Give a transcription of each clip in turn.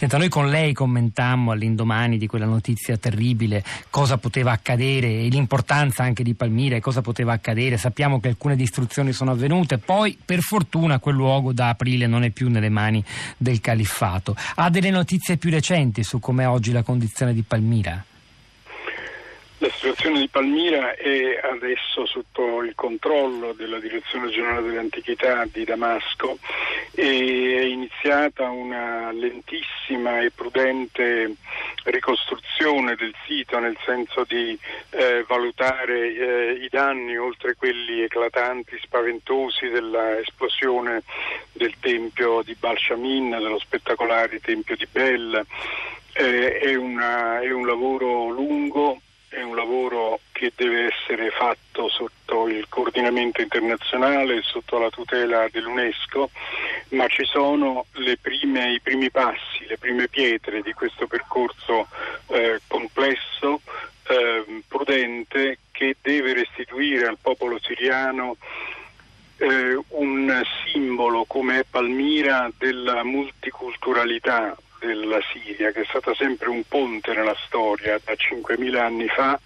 Senta, noi con lei commentammo all'indomani di quella notizia terribile cosa poteva accadere e l'importanza anche di Palmira e cosa poteva accadere. Sappiamo che alcune distruzioni sono avvenute, poi per fortuna quel luogo da aprile non è più nelle mani del califfato. Ha delle notizie più recenti su com'è oggi la condizione di Palmira? La situazione di Palmira è adesso sotto il controllo della Direzione Generale delle Antichità di Damasco e è iniziata una lentissima e prudente ricostruzione del sito nel senso di eh, valutare eh, i danni oltre quelli eclatanti, spaventosi dell'esplosione del tempio di Balshamin, dello spettacolare tempio di Bel. Eh, è, una, è un lavoro lungo è un lavoro che essere fatto sotto il coordinamento internazionale, sotto la tutela dell'UNESCO, ma ci sono prime, i primi passi, le prime pietre di questo percorso eh, complesso, eh, prudente, che deve restituire al popolo siriano eh, un simbolo come Palmira della multiculturalità della Siria, che è stata sempre un ponte nella storia da 5.000 anni fa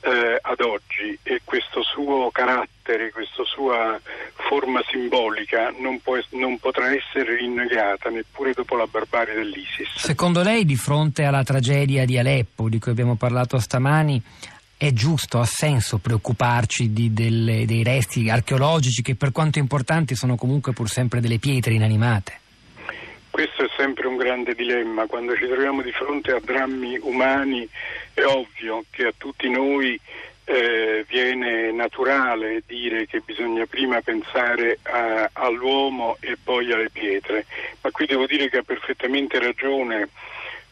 eh, ad oggi e questo suo carattere, questa sua forma simbolica non, può, non, potrà essere rinnegata neppure dopo la barbarie dell'ISIS. Secondo lei, di fronte alla tragedia di Aleppo, di cui abbiamo parlato stamani, è giusto, ha senso preoccuparci di, delle, dei resti archeologici che per quanto importanti sono comunque pur sempre delle pietre inanimate? Questo è sempre un grande dilemma, quando ci troviamo di fronte a drammi umani è ovvio che a tutti noi eh, viene naturale dire che bisogna prima pensare a, all'uomo e poi alle pietre, ma qui devo dire che ha perfettamente ragione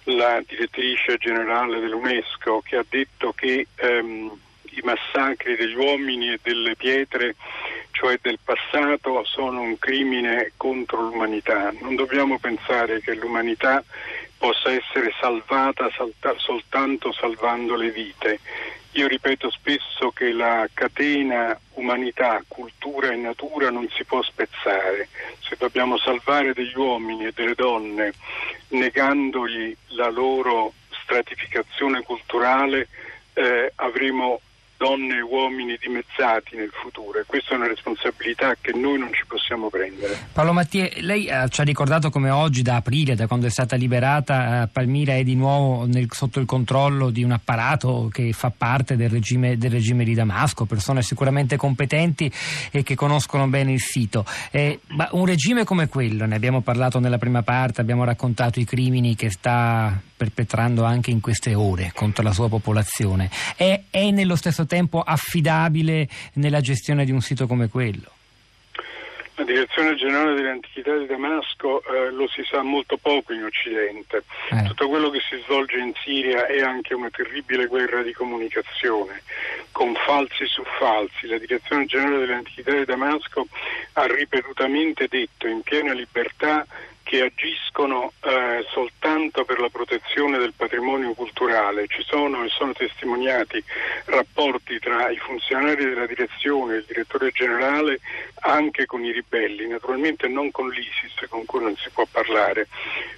la direttrice generale dell'UNESCO che ha detto che ehm, i massacri degli uomini e delle pietre cioè del passato, sono un crimine contro l'umanità. Non dobbiamo pensare che l'umanità possa essere salvata salta, soltanto salvando le vite. Io ripeto spesso che la catena umanità, cultura e natura non si può spezzare. Se dobbiamo salvare degli uomini e delle donne negandogli la loro stratificazione culturale, eh, avremo donne e uomini dimezzati nel futuro e questa è una responsabilità che noi non ci possiamo prendere. Paolo Mattia, lei eh, ci ha ricordato come oggi da aprile, da quando è stata liberata, eh, Palmira è di nuovo nel, sotto il controllo di un apparato che fa parte del regime, del regime, di Damasco, persone sicuramente competenti e che conoscono bene il sito. Eh, ma un regime come quello, ne abbiamo parlato nella prima parte, abbiamo raccontato i crimini che sta perpetrando anche in queste ore contro la sua popolazione, è, è nello stesso tempo affidabile nella gestione di un sito come quello? La Direzione Generale delle Antichità di Damasco eh, lo si sa molto poco in Occidente. Eh. Tutto quello che si svolge in Siria è anche una terribile guerra di comunicazione, con falsi su falsi. La Direzione Generale delle Antichità di Damasco ha ripetutamente detto in piena libertà che agiscono eh, soltanto per la protezione del patrimonio culturale. Ci sono e sono testimoniati rapporti tra i funzionari della direzione e il direttore generale anche con i ribelli, naturalmente non con l'ISIS con cui non si può parlare,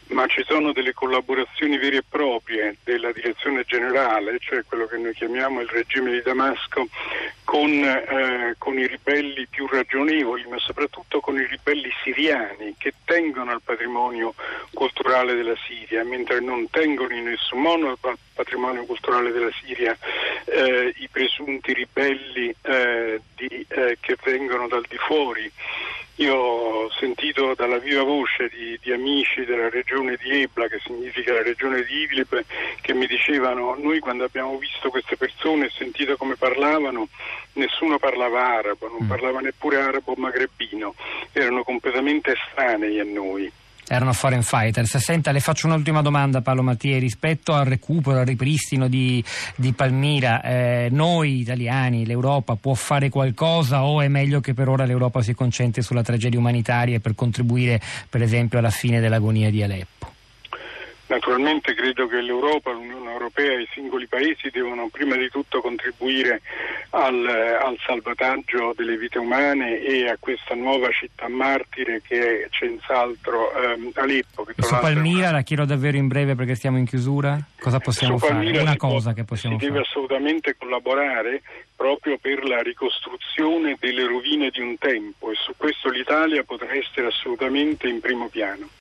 ma ci sono delle collaborazioni vere e proprie della direzione generale, cioè quello che noi chiamiamo il regime di Damasco, con, eh, con i ribelli più ragionevoli, ma soprattutto con i ribelli siriani che tengono al patrimonio culturale della Siria, mentre non tengono in nessun modo al patrimonio culturale della Siria eh, i presunti ribelli eh, di, eh, che vengono dal di fuori. Io ho sentito dalla viva voce di, di, amici della regione di Ebla, che significa la regione di Idlib, che mi dicevano noi quando abbiamo visto queste persone e sentito come parlavano, nessuno parlava arabo, non mm. parlava neppure arabo magrebino, erano completamente estranei a noi erano foreign fighters. Senta, le faccio un'ultima domanda Paolo Mattia, rispetto al recupero, al ripristino di, di Palmira, eh, noi italiani, l'Europa può fare qualcosa o è meglio che per ora l'Europa si concentri sulla tragedia umanitaria per contribuire per esempio alla fine dell'agonia di Aleppo? Naturalmente credo che l'Europa, l'Unione Europea e i singoli paesi devono prima di tutto contribuire al, al salvataggio delle vite umane e a questa nuova città martire che è senz'altro ehm, Aleppo. Che su Palmira la chiedo davvero in breve perché stiamo in chiusura. Cosa possiamo fare? Una cosa che possiamo si fare. deve assolutamente collaborare proprio per la ricostruzione delle rovine di un tempo e su questo l'Italia potrà essere assolutamente in primo piano.